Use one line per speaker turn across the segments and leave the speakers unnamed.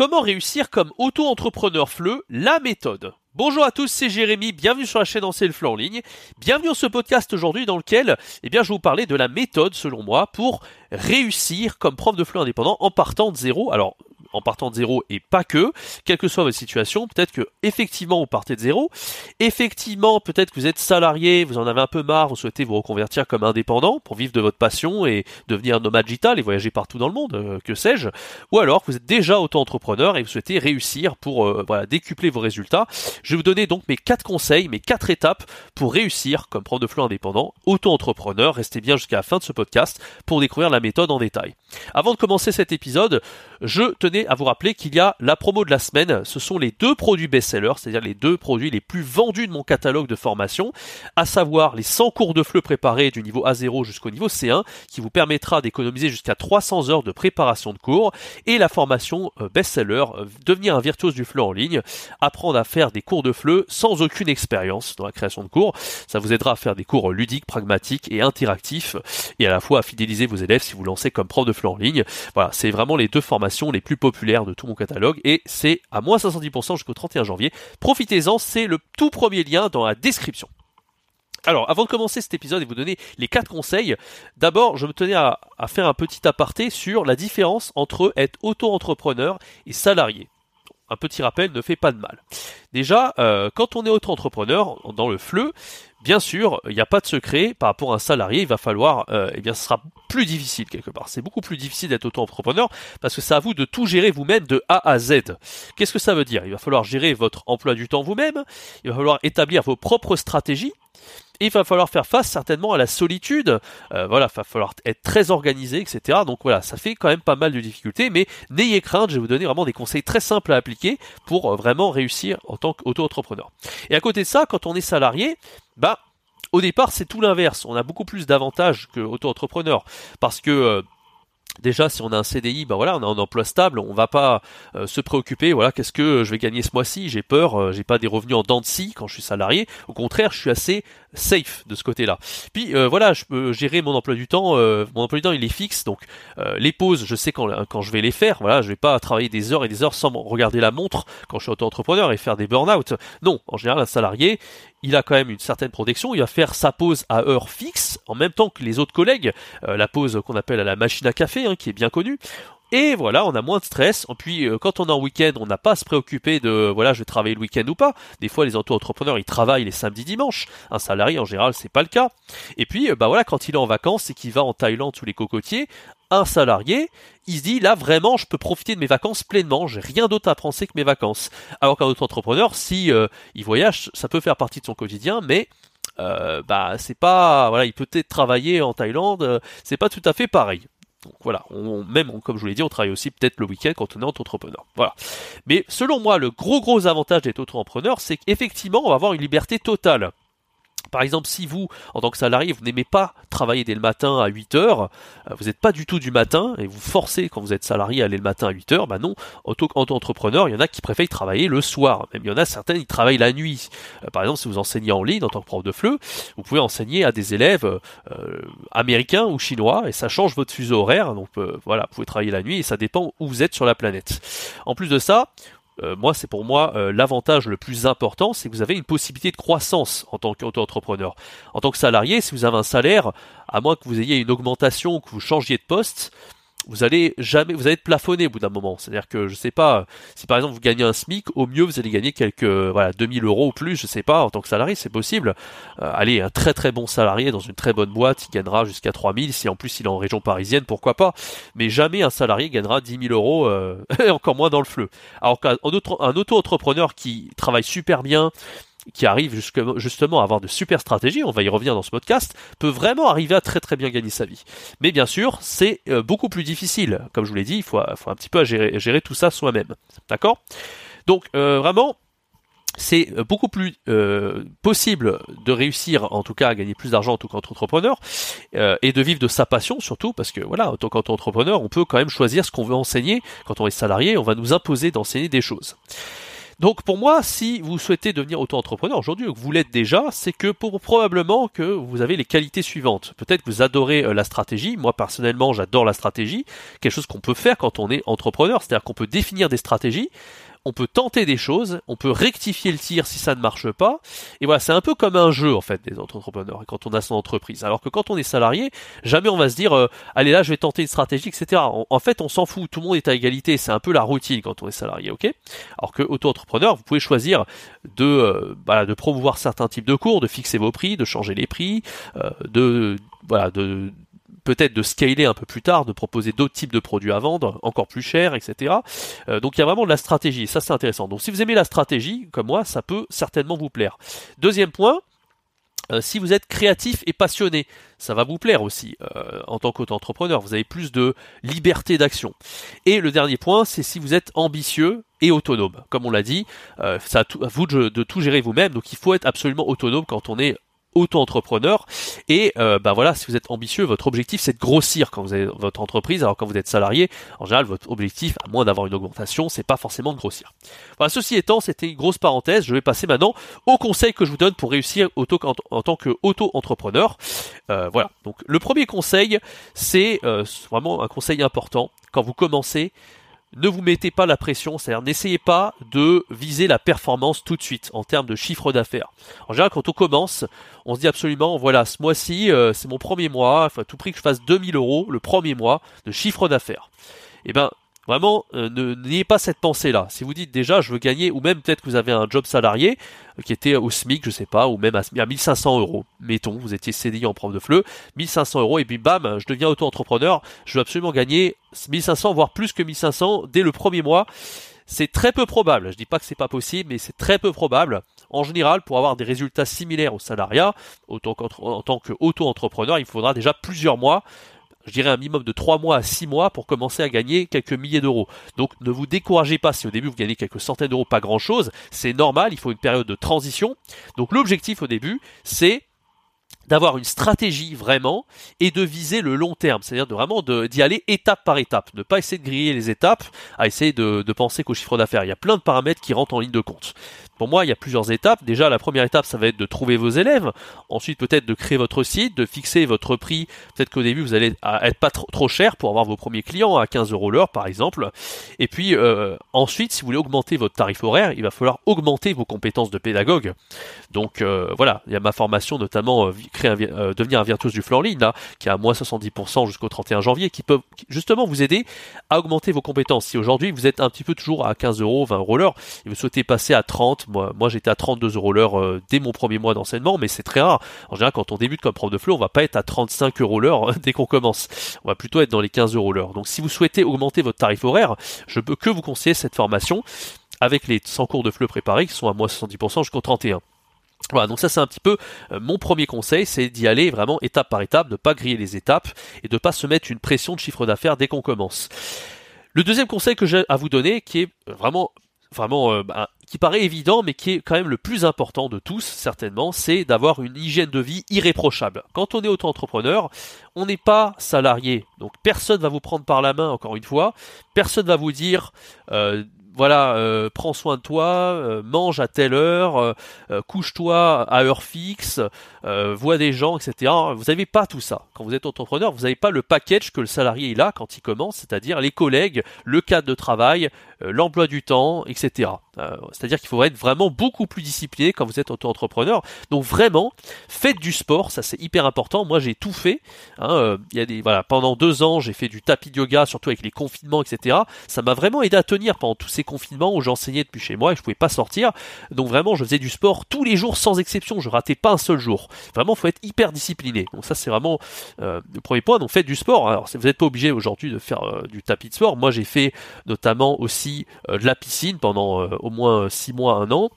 comment réussir comme auto-entrepreneur fleu, la méthode? Bonjour à tous, c'est Jérémy, bienvenue sur la chaîne Ancien le en ligne. Bienvenue dans ce podcast aujourd'hui dans lequel eh bien, je vais vous parler de la méthode, selon moi, pour réussir comme prof de fleu indépendant en partant de zéro. Alors, en partant de zéro et pas que, quelle que soit votre situation, peut-être que effectivement vous partez de zéro, effectivement peut-être que vous êtes salarié, vous en avez un peu marre, vous souhaitez vous reconvertir comme indépendant pour vivre de votre passion et devenir nomade digital et voyager partout dans le monde, euh, que sais-je, ou alors que vous êtes déjà auto-entrepreneur et vous souhaitez réussir pour euh, décupler vos résultats. Je vais vous donner donc mes quatre conseils, mes quatre étapes pour réussir comme prof de flux indépendant, auto-entrepreneur. Restez bien jusqu'à la fin de ce podcast pour découvrir la méthode en détail. Avant de commencer cet épisode, je tenais à vous rappeler qu'il y a la promo de la semaine. Ce sont les deux produits best-sellers, c'est-à-dire les deux produits les plus vendus de mon catalogue de formation, à savoir les 100 cours de fleu préparés du niveau A0 jusqu'au niveau C1, qui vous permettra d'économiser jusqu'à 300 heures de préparation de cours, et la formation euh, best-seller, euh, devenir un virtuose du fleu en ligne, apprendre à faire des cours de fleu sans aucune expérience dans la création de cours. Ça vous aidera à faire des cours ludiques, pragmatiques et interactifs, et à la fois à fidéliser vos élèves si vous lancez comme prof de fleu en ligne. Voilà, c'est vraiment les deux formations les plus populaires populaire de tout mon catalogue et c'est à moins 70% jusqu'au 31 janvier. Profitez-en, c'est le tout premier lien dans la description. Alors, avant de commencer cet épisode et vous donner les quatre conseils, d'abord, je me tenais à, faire un petit aparté sur la différence entre être auto-entrepreneur et salarié. Un petit rappel ne fait pas de mal. Déjà, euh, quand on est auto-entrepreneur dans le fleu, Bien sûr, il n'y a pas de secret par rapport à un salarié, il va falloir, euh, eh bien, ce sera plus difficile quelque part. C'est beaucoup plus difficile d'être auto-entrepreneur parce que c'est à vous de tout gérer vous-même de A à Z. Qu'est-ce que ça veut dire? Il va falloir gérer votre emploi du temps vous-même, il va falloir établir vos propres stratégies, il va falloir faire face certainement à la solitude. Euh, voilà, il va falloir être très organisé, etc. Donc voilà, ça fait quand même pas mal de difficultés, mais n'ayez crainte, je vais vous donner vraiment des conseils très simples à appliquer pour euh, vraiment réussir en tant qu'auto-entrepreneur. Et à côté de ça, quand on est salarié, bah au départ c'est tout l'inverse. On a beaucoup plus d'avantages que auto-entrepreneur parce que euh, Déjà, si on a un CDI, bah voilà, on a un emploi stable, on va pas euh, se préoccuper. Voilà, qu'est-ce que je vais gagner ce mois-ci? J'ai peur, euh, j'ai pas des revenus en dents de scie quand je suis salarié. Au contraire, je suis assez safe de ce côté-là. Puis euh, voilà, je peux gérer mon emploi du temps. mon emploi du temps, il est fixe, donc les pauses, je sais quand, quand je vais les faire. Voilà, je vais pas travailler des heures et des heures sans regarder la montre quand je suis auto-entrepreneur et faire des burn-out. Non, en général, un salarié, il a quand même une certaine protection, il va faire sa pause à heure fixe, en même temps que les autres collègues, euh, la pause qu'on appelle à la machine à café, hein, qui est bien connue. Et voilà, on a moins de stress. Et puis euh, quand on est en week-end, on n'a pas à se préoccuper de voilà, je vais travailler le week-end ou pas. Des fois, les auto-entrepreneurs, ils travaillent les samedis, dimanches. Un salarié, en général, c'est pas le cas. Et puis, euh, bah voilà, quand il est en vacances et qu'il va en Thaïlande sous les cocotiers, un salarié, il se dit là vraiment je peux profiter de mes vacances pleinement, j'ai rien d'autre à penser que mes vacances. Alors qu'un autre entrepreneur, si euh, il voyage, ça peut faire partie de son quotidien, mais euh, bah c'est pas voilà, il peut peut-être travailler en Thaïlande, euh, c'est pas tout à fait pareil. Donc voilà, on, même comme je vous l'ai dit, on travaille aussi peut-être le week-end quand on est auto-entrepreneur. Voilà. Mais selon moi, le gros gros avantage d'être auto-entrepreneur, c'est qu'effectivement, on va avoir une liberté totale. Par exemple, si vous, en tant que salarié, vous n'aimez pas travailler dès le matin à 8 heures, euh, vous n'êtes pas du tout du matin et vous forcez quand vous êtes salarié à aller le matin à 8 heures, bah non, en tant qu'entrepreneur, il y en a qui préfèrent travailler le soir. Même il y en a certains qui travaillent la nuit. Euh, par exemple, si vous enseignez en ligne en tant que prof de fleu, vous pouvez enseigner à des élèves euh, américains ou chinois et ça change votre fuseau horaire. Donc voilà, vous pouvez travailler la nuit et ça dépend où vous êtes sur la planète. En plus de ça, euh, moi, c'est pour moi euh, l'avantage le plus important, c'est que vous avez une possibilité de croissance en tant qu'auto-entrepreneur. En tant que salarié, si vous avez un salaire, à moins que vous ayez une augmentation ou que vous changiez de poste, vous allez jamais, vous allez être plafonné au bout d'un moment. C'est-à-dire que je sais pas, si par exemple vous gagnez un SMIC, au mieux vous allez gagner quelques, voilà, 2000 euros ou plus, je sais pas, en tant que salarié, c'est possible. Euh, allez, un très très bon salarié dans une très bonne boîte, il gagnera jusqu'à 3000. Si en plus il est en région parisienne, pourquoi pas? Mais jamais un salarié gagnera 10 000 euros, euh, encore moins dans le fleu. Alors qu'un auto-entrepreneur qui travaille super bien, qui arrive justement à avoir de super stratégies, on va y revenir dans ce podcast, peut vraiment arriver à très très bien gagner sa vie. Mais bien sûr, c'est euh, beaucoup plus difficile. Comme je vous l'ai dit, il faut, un petit peu gérer, gérer tout ça soi-même. D'accord? Donc euh, vraiment, c'est euh, beaucoup plus possible de réussir, en tout cas à gagner plus d'argent en tant qu'entrepreneur, et de vivre de sa passion surtout, parce que voilà, en tant qu'entrepreneur, on peut quand même choisir ce qu'on veut enseigner. Quand on est salarié, on va nous imposer d'enseigner des choses. Donc pour moi, si vous souhaitez devenir auto-entrepreneur aujourd'hui, vous l'êtes déjà, c'est que pour probablement que vous avez les qualités suivantes. Peut-être que vous adorez euh, la stratégie. Moi personnellement, j'adore la stratégie. Quelque chose qu'on peut faire quand on est entrepreneur, c'est-à-dire qu'on peut définir des stratégies on peut tenter des choses, on peut rectifier le tir si ça ne marche pas. Et voilà, c'est un peu comme un jeu en fait des entrepreneurs quand on a son entreprise. Alors que quand on est salarié, jamais on va se dire euh, allez là je vais tenter une stratégie, etc. En, fait, on s'en fout, tout le monde est à égalité. C'est un peu la routine quand on est salarié, ok? Alors que auto-entrepreneur, vous pouvez choisir de euh, de promouvoir certains types de cours, de fixer vos prix, de changer les prix, euh, de voilà de peut-être de scaler un peu plus tard, de proposer d'autres types de produits à vendre, encore plus chers, etc. Euh, donc il y a vraiment de la stratégie, ça c'est intéressant. Donc si vous aimez la stratégie, comme moi, ça peut certainement vous plaire. Deuxième point, euh, si vous êtes créatif et passionné, ça va vous plaire aussi euh, en tant qu'auto-entrepreneur. Vous avez plus de liberté d'action. Et le dernier point, c'est si vous êtes ambitieux et autonome. Comme on l'a dit, c'est à, vous de tout gérer vous-même. Donc il faut être absolument autonome quand on est auto-entrepreneur. Et euh, bah voilà si vous êtes ambitieux votre objectif c'est de grossir quand vous avez votre entreprise. Alors quand vous êtes salarié en général votre objectif à moins d'avoir une augmentation c'est pas forcément de grossir. Voilà ceci étant c'était une grosse parenthèse. Je vais passer maintenant au conseil que je vous donne pour réussir en, tant que auto-entrepreneur euh, voilà. Donc le premier conseil c'est euh, vraiment un conseil important. Quand vous commencez ne vous mettez pas la pression, c'est-à-dire n'essayez pas de viser la performance tout de suite en termes de chiffre d'affaires. En général, quand on commence, on se dit absolument, voilà, ce mois-ci, euh, c'est mon premier mois, à tout prix que je fasse 2000 euros le premier mois de chiffre d'affaires. Eh ben, Vraiment, euh, ne n'ayez pas cette pensée-là. Si vous dites déjà, je veux gagner, ou même peut-être que vous avez un job salarié euh, qui était au SMIC, je sais pas, ou même à, 1500 euros. Mettons, vous étiez CDI en prof de fleu, 1500 euros, et puis bam, je deviens auto-entrepreneur. Je veux absolument gagner 1500, voire plus que 1500 dès le premier mois. C'est très peu probable. Je dis pas que c'est pas possible, mais c'est très peu probable. En général, pour avoir des résultats similaires au salariat, en tant qu'auto-entrepreneur, il faudra déjà plusieurs mois je dirais un minimum de 3 mois à 6 mois pour commencer à gagner quelques milliers d'euros. Donc ne vous découragez pas si au début vous gagnez quelques centaines d'euros, pas grand chose, c'est normal, il faut une période de transition. Donc l'objectif au début, c'est d'avoir une stratégie vraiment et de viser le long terme, c'est-à-dire de vraiment d'y aller étape par étape, ne pas essayer de griller les étapes, à essayer de, penser qu'au chiffre d'affaires. Il y a plein de paramètres qui rentrent en ligne de compte. Pour moi, il y a plusieurs étapes. Déjà, la première étape, ça va être de trouver vos élèves. Ensuite, peut-être de créer votre site, de fixer votre prix. Peut-être qu'au début, vous allez être pas trop, cher pour avoir vos premiers clients à 15 euros l'heure, par exemple. Et puis, euh, ensuite, si vous voulez augmenter votre tarif horaire, il va falloir augmenter vos compétences de pédagogue. Donc, euh, voilà, il y a ma formation, notamment euh, créer devenir un virtuose du flanc ligne, là, qui a à moins 70% jusqu'au 31 janvier, qui peut justement vous aider à augmenter vos compétences. Si aujourd'hui, vous êtes un petit peu toujours à 15 euros, 20 euros l'heure, et vous souhaitez passer à 30, moi, j'étais à 32 euros l'heure euh, dès mon premier mois d'enseignement, mais c'est très rare. En général, quand on débute comme prof de fleu, on va pas être à 35 euros l'heure dès qu'on commence. On va plutôt être dans les 15 euros l'heure. Donc, si vous souhaitez augmenter votre tarif horaire, je peux que vous conseiller cette formation avec les 100 cours de fleu préparés qui sont à moins 70% jusqu'au 31. Voilà, donc ça c'est un petit peu euh, mon premier conseil, c'est d'y aller vraiment étape par étape, de pas griller les étapes et de pas se mettre une pression de chiffre d'affaires dès qu'on commence. Le deuxième conseil que j'ai à vous donner, qui est vraiment vraiment euh, bah, qui paraît évident mais qui est quand même le plus important de tous certainement, c'est d'avoir une hygiène de vie irréprochable. Quand on est auto-entrepreneur, on n'est pas salarié, donc personne va vous prendre par la main encore une fois, personne va vous dire euh, voilà, euh, prends soin de toi, euh, mange à telle heure, euh, couche-toi à heure fixe, vois des gens, etc. Vous n'avez pas tout ça. Quand vous êtes entrepreneur, vous n'avez pas le package que le salarié il a quand il commence, c'est-à-dire les collègues, le cadre de travail, l'emploi du temps, etc. c'est-à-dire qu'il faut être vraiment beaucoup plus discipliné quand vous êtes auto-entrepreneur. Donc vraiment, faites du sport, ça c'est hyper important. Moi j'ai tout fait. Hein, des voilà, pendant deux ans j'ai fait du tapis de yoga, surtout avec les confinements, etc. Ça m'a vraiment aidé à tenir pendant tous ces confinements où j'enseignais depuis chez moi et je pouvais pas sortir. Donc vraiment, je faisais du sport tous les jours sans exception. Je ratais pas un seul jour. Vraiment, faut être hyper discipliné. Donc ça, c'est vraiment euh, le premier point. Donc faites du sport. Alors vous n'êtes pas obligé aujourd'hui de faire euh, du tapis de sport. Moi, j'ai fait notamment aussi euh, de la piscine pendant au moins six mois, un an.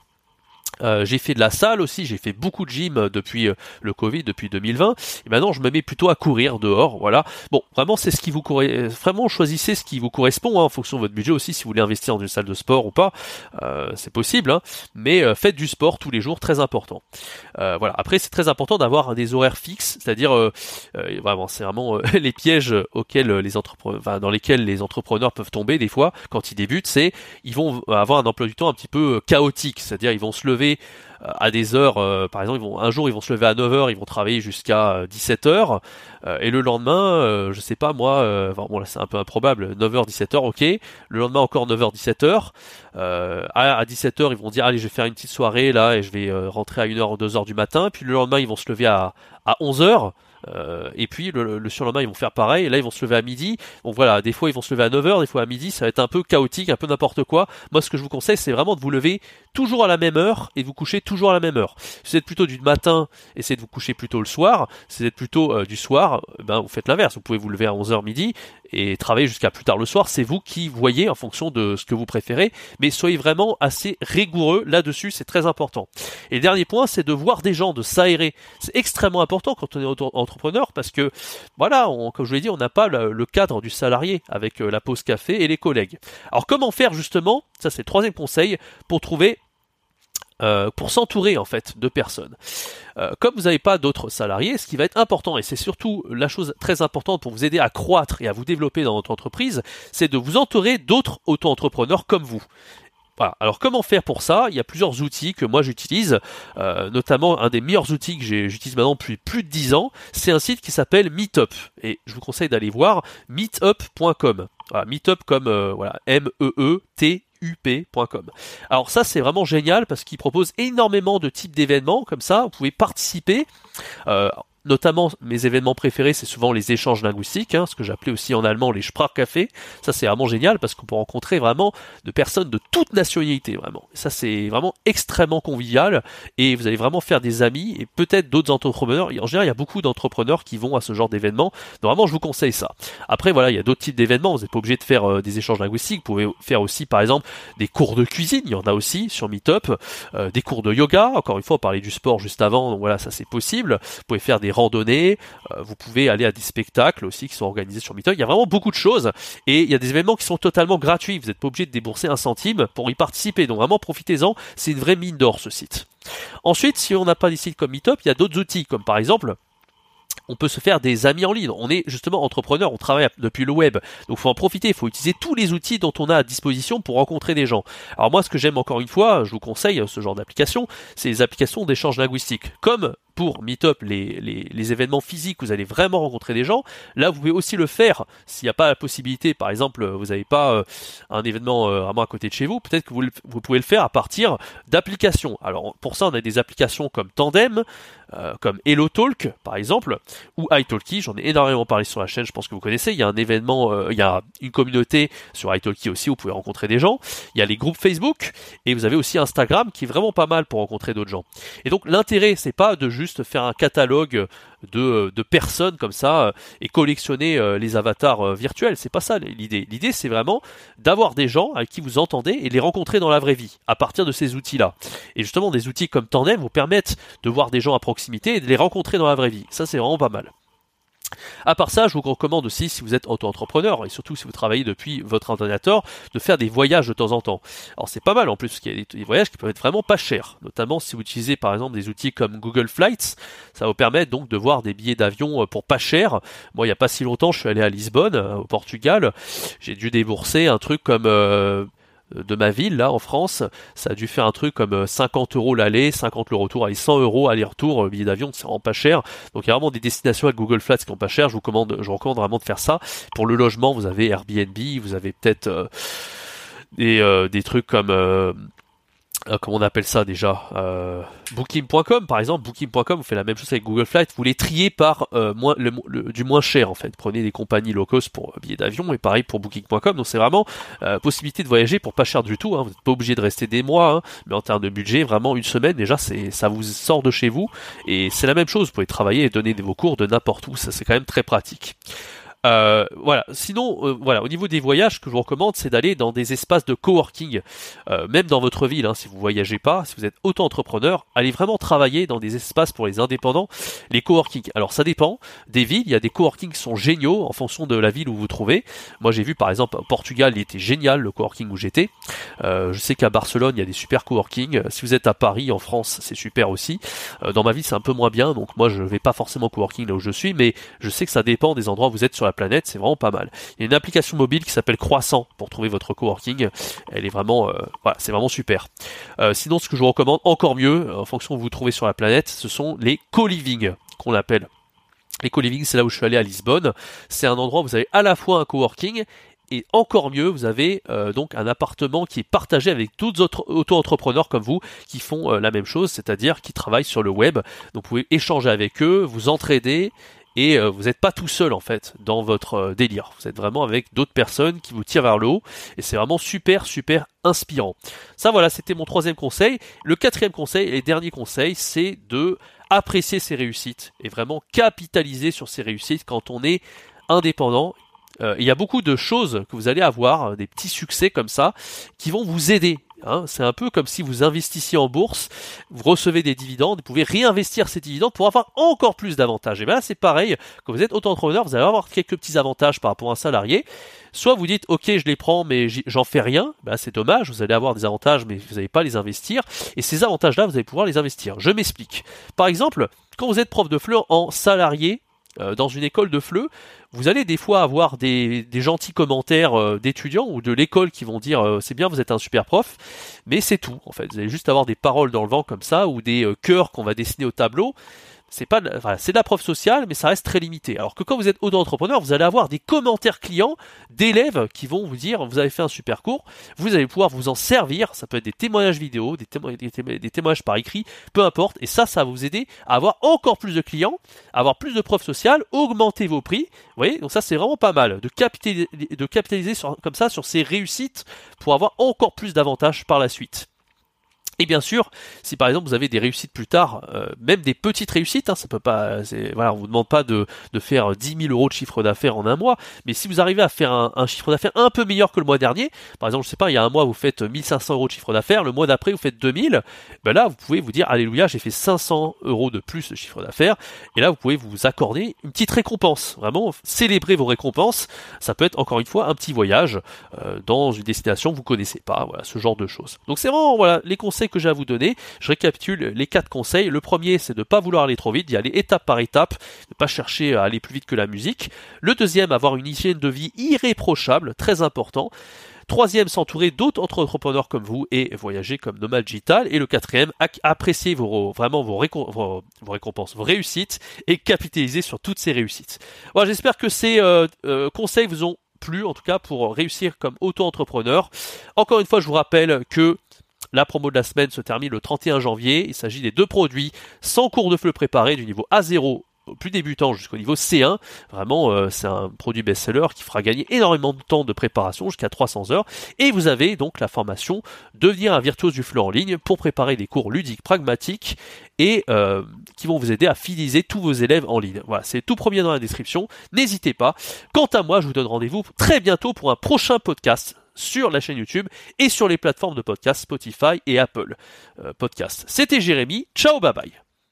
Euh, j'ai fait de la salle aussi, j'ai fait beaucoup de gym euh, depuis euh, le Covid, depuis 2020. Et maintenant, je me mets plutôt à courir dehors. Voilà. Bon, vraiment, c'est ce qui vous vraiment choisissez ce qui vous correspond hein, en fonction de votre budget aussi. Si vous voulez investir dans une salle de sport ou pas, c'est possible. Hein. mais faites du sport tous les jours, très important. voilà. Après, c'est très important d'avoir des horaires fixes, c'est-à-dire vraiment, c'est vraiment les pièges auxquels les entrepreneurs, dans lesquels les entrepreneurs peuvent tomber des fois quand ils débutent. C'est ils vont avoir un emploi du temps un petit peu chaotique, c'est-à-dire ils vont se lever euh, à des heures, euh, par exemple, ils vont, un jour ils vont se lever à 9h, ils vont travailler jusqu'à 17h, euh, et le lendemain, je sais pas moi, c'est un peu improbable, 9h, 17h, ok, le lendemain encore 9h, 17h, à, 17h ils vont dire allez je vais faire une petite soirée là et je vais rentrer à 1h ou 2h du matin, puis le lendemain ils vont se lever à, à 11h, euh, et puis le, le, surlendemain ils vont faire pareil, et là ils vont se lever à midi. Donc voilà, des fois ils vont se lever à 9h, des fois à midi, ça va être un peu chaotique, un peu n'importe quoi. Moi ce que je vous conseille c'est vraiment de vous lever toujours à la même heure et de vous coucher toujours à la même heure. Si vous êtes plutôt du matin, essayez de vous coucher plutôt le soir. Si vous êtes plutôt euh, du soir, ben vous faites l'inverse. Vous pouvez vous lever à 11h midi et travailler jusqu'à plus tard le soir. C'est vous qui voyez en fonction de ce que vous préférez, mais soyez vraiment assez rigoureux là-dessus, c'est très important. Et le dernier point, c'est de voir des gens, de s'aérer. C'est extrêmement important quand on est parce que, voilà, comme je l'ai dit, on n'a pas le, cadre du salarié avec euh, la pause café et les collègues. Alors comment faire justement, ça c'est le troisième conseil, pour trouver euh, pour s'entourer en fait de personnes. Euh, comme vous n'avez pas d'autres salariés, ce qui va être important, et c'est surtout la chose très importante pour vous aider à croître et à vous développer dans votre entreprise, c'est de vous entourer d'autres auto-entrepreneurs comme vous. Voilà. Alors comment faire pour ça? Il y a plusieurs outils que moi j'utilise, euh, notamment un des meilleurs outils que j'utilise maintenant depuis plus de 10 ans, c'est un site qui s'appelle Meetup. Et je vous conseille d'aller voir meetup.com. Voilà, Meetup comme voilà, M-E-E-T up.com. Alors ça c'est vraiment génial parce qu'il propose énormément de types d'événements comme ça, vous pouvez participer. Euh, notamment mes événements préférés, c'est souvent les échanges linguistiques, hein, ce que j'appelais aussi en allemand les Sprachcafés. Ça, c'est vraiment génial parce qu'on peut rencontrer vraiment de personnes de toute nationalité, vraiment. ça, c'est vraiment extrêmement convivial et vous allez vraiment faire des amis et peut-être d'autres entrepreneurs. En général, il y a beaucoup d'entrepreneurs qui vont à ce genre d'événements. Normalement, je vous conseille ça. Après, voilà, il y a d'autres types d'événements. Vous n'êtes pas obligé de faire euh, des échanges linguistiques. Vous pouvez faire aussi, par exemple, des cours de cuisine. Il y en a aussi sur Meetup. Euh, des cours de yoga. Encore une fois, on parlait du sport juste avant. Donc voilà, ça c'est possible. Vous pouvez faire des randonnées, euh, vous pouvez aller à des spectacles aussi qui sont organisés sur Meetup. Il y a vraiment beaucoup de choses et il y a des événements qui sont totalement gratuits. Vous n'êtes pas obligé de débourser un centime pour y participer. Donc vraiment profitez-en. C'est une vraie mine d'or ce site. Ensuite, si on n'a pas des sites comme Meetup, il y a d'autres outils comme par exemple on peut se faire des amis en ligne. On est justement entrepreneur, on travaille depuis le web. Donc faut en profiter, il faut utiliser tous les outils dont on a à disposition pour rencontrer des gens. Alors moi ce que j'aime encore une fois, je vous conseille ce genre d'application, c'est les applications d'échange linguistique. Comme pour Meetup, les, les, événements physiques, vous allez vraiment rencontrer des gens. Là, vous pouvez aussi le faire s'il n'y a pas la possibilité, par exemple, vous n'avez pas euh, un événement euh, vraiment à côté de chez vous, peut-être que vous, vous, pouvez le faire à partir d'applications. Alors pour ça, on a des applications comme Tandem, euh, comme HelloTalk, par exemple, ou iTalki. J'en ai énormément parlé sur la chaîne, je pense que vous connaissez. Il y a un événement, il y a une communauté sur iTalki aussi, où vous pouvez rencontrer des gens. Il y a les groupes Facebook, et vous avez aussi Instagram qui est vraiment pas mal pour rencontrer d'autres gens. Et donc l'intérêt, c'est pas de juste juste faire un catalogue de, personnes comme ça euh, et collectionner euh, les avatars euh, virtuels. C'est pas ça l'idée. L'idée c'est vraiment d'avoir des gens avec qui vous entendez et les rencontrer dans la vraie vie à partir de ces outils-là. Et justement des outils comme Tandem vous permettent de voir des gens à proximité et de les rencontrer dans la vraie vie. Ça c'est vraiment pas mal. À part ça, je vous recommande aussi, si vous êtes auto-entrepreneur, et surtout si vous travaillez depuis votre ordinateur, de faire des voyages de temps en temps. Alors c'est pas mal en plus, parce qu'il y a des voyages qui peuvent être vraiment pas chers, notamment si vous utilisez par exemple des outils comme Google Flights, ça vous permet donc de voir des billets d'avion euh, pour pas cher. Moi, il y a pas si longtemps, je suis allé à Lisbonne, euh, au Portugal, j'ai dû débourser un truc comme... Euh, de ma ville, là, en France, ça a dû faire un truc comme 50 euh, euros l'aller, 50 le retour, allez, 100 euros aller-retour, euh, billet d'avion, c'est vraiment pas cher. Donc il y a vraiment des destinations avec Google Flights qui sont pas chères, je vous commande, je recommande vraiment de faire ça. Pour le logement, vous avez Airbnb, vous avez peut-être euh, des, trucs comme euh, comment on appelle ça déjà euh, Booking.com par exemple, Booking.com vous fait la même chose avec Google Flight, vous les triez par euh, le, du moins cher en fait. Prenez des compagnies low cost pour billets d'avion et pareil pour Booking.com. Donc c'est vraiment possibilité de voyager pour pas cher du tout. Hein. Vous n'êtes pas obligé de rester des mois, hein. mais en termes de budget, vraiment une semaine déjà c'est ça vous sort de chez vous et c'est la même chose. Vous pouvez travailler et donner vos cours de n'importe où. Ça c'est quand même très pratique. Euh, voilà. Sinon, euh, voilà, au niveau des voyages, ce que je vous recommande, c'est d'aller dans des espaces de coworking, euh, même dans votre ville. Hein, si vous voyagez pas, si vous êtes auto-entrepreneur, allez vraiment travailler dans des espaces pour les indépendants, les coworking. Alors ça dépend des villes. Il y a des coworking qui sont géniaux en fonction de la ville où vous vous trouvez. Moi, j'ai vu par exemple au Portugal, il était génial le coworking où j'étais. je sais qu'à Barcelone, il y a des super coworking. Si vous êtes à Paris, en France, c'est super aussi. dans ma ville, c'est un peu moins bien, donc moi, je vais pas forcément coworking là où je suis, mais je sais que ça dépend des endroits où vous êtes sur la planète, c'est vraiment pas mal. Il y a une application mobile qui s'appelle Croissant pour trouver votre coworking. Elle est vraiment, euh, voilà, c'est vraiment super. Euh, sinon, ce que je vous recommande encore mieux, euh, en fonction où vous vous trouvez sur la planète, ce sont les co-living qu'on appelle. Les co-living, c'est là où je suis allé à Lisbonne. C'est un endroit où vous avez à la fois un coworking et encore mieux, vous avez donc un appartement qui est partagé avec d'autres autres auto-entrepreneurs comme vous qui font la même chose, c'est-à-dire qui travaillent sur le web. Donc vous pouvez échanger avec eux, vous entraider et euh, vous n'êtes pas tout seul en fait dans votre euh, délire. Vous êtes vraiment avec d'autres personnes qui vous tirent vers le haut et c'est vraiment super super inspirant. Ça voilà, c'était mon troisième conseil. Le quatrième conseil et dernier conseil, c'est de apprécier ses réussites et vraiment capitaliser sur ses réussites quand on est indépendant. Euh, il y a beaucoup de choses que vous allez avoir, des petits succès comme ça, qui vont vous aider Hein, c'est un peu comme si vous investissiez en bourse, vous recevez des dividendes, vous pouvez réinvestir ces dividendes pour avoir encore plus d'avantages. Et bien là, c'est pareil, quand vous êtes auto-entrepreneur, vous allez avoir quelques petits avantages par rapport à un salarié. Soit vous dites, ok, je les prends, mais j'en fais rien, ben c'est dommage, vous allez avoir des avantages, mais vous n'allez pas les investir. Et ces avantages-là, vous allez pouvoir les investir. Je m'explique. Par exemple, quand vous êtes prof de fleurs en salarié, euh, dans une école de FLE, vous allez des fois avoir des, gentils commentaires euh, d'étudiants ou de l'école qui vont dire euh, c'est bien, vous êtes un super prof, mais c'est tout en fait. Vous allez juste avoir des paroles dans le vent comme ça ou des cœurs qu'on va dessiner au tableau c'est pas, de la preuve sociale, mais ça reste très limité. Alors que quand vous êtes auto-entrepreneur, vous allez avoir des commentaires clients d'élèves qui vont vous dire, vous avez fait un super cours, vous allez pouvoir vous en servir. Ça peut être des témoignages vidéo, des, témoignages par écrit, peu importe. Et ça, ça va vous aider à avoir encore plus de clients, avoir plus de preuves sociales, augmenter vos prix. Vous voyez, donc ça, c'est vraiment pas mal de capitaliser comme ça sur ces réussites pour avoir encore plus d'avantages par la suite. Et bien sûr, si par exemple vous avez des réussites plus tard, euh, même des petites réussites, hein, ça peut pas, voilà, on vous demande pas de, faire 10 000 euros de chiffre d'affaires en un mois, mais si vous arrivez à faire un, chiffre d'affaires un peu meilleur que le mois dernier, par exemple, je sais pas, il y a un mois vous faites 1500 euros de chiffre d'affaires, le mois d'après vous faites 2000, ben là vous pouvez vous dire alléluia, j'ai fait 500 euros de plus de chiffre d'affaires, et là vous pouvez vous accorder une petite récompense, vraiment célébrer vos récompenses. Ça peut être encore une fois un petit voyage euh, dans une destination que vous connaissez pas, voilà, ce genre de choses. Donc c'est vraiment voilà les conseils que j'ai à vous donner. Je récapitule les quatre conseils. Le premier, c'est de ne pas vouloir aller trop vite, d'y aller étape par étape, ne pas chercher à aller plus vite que la musique. Le deuxième, avoir une hygiène de vie irréprochable, très important. Troisième, s'entourer d'autres entrepreneurs comme vous et voyager comme nomade digital. Et le quatrième, apprécier vos, vraiment vos, récompenses, vos réussites et capitaliser sur toutes ces réussites. Voilà, j'espère que ces euh, euh, conseils vous ont plu, en tout cas pour réussir comme auto-entrepreneur. Encore une fois, je vous rappelle que la promo de la semaine se termine le 31 janvier. Il s'agit des deux produits sans cours de fleu préparé du niveau A0 au plus débutant jusqu'au niveau C1. Vraiment, euh, c'est un produit best-seller qui fera gagner énormément de temps de préparation, jusqu'à 300 heures. Et vous avez donc la formation Devenir un virtuose du fleu en ligne pour préparer des cours ludiques pragmatiques et euh, qui vont vous aider à fidéliser tous vos élèves en ligne. Voilà, c'est tout premier dans la description. N'hésitez pas. Quant à moi, je vous donne rendez-vous très bientôt pour un prochain podcast sur la chaîne YouTube et sur les plateformes de podcast Spotify et Apple euh, Podcast. C'était Jérémy, ciao bye bye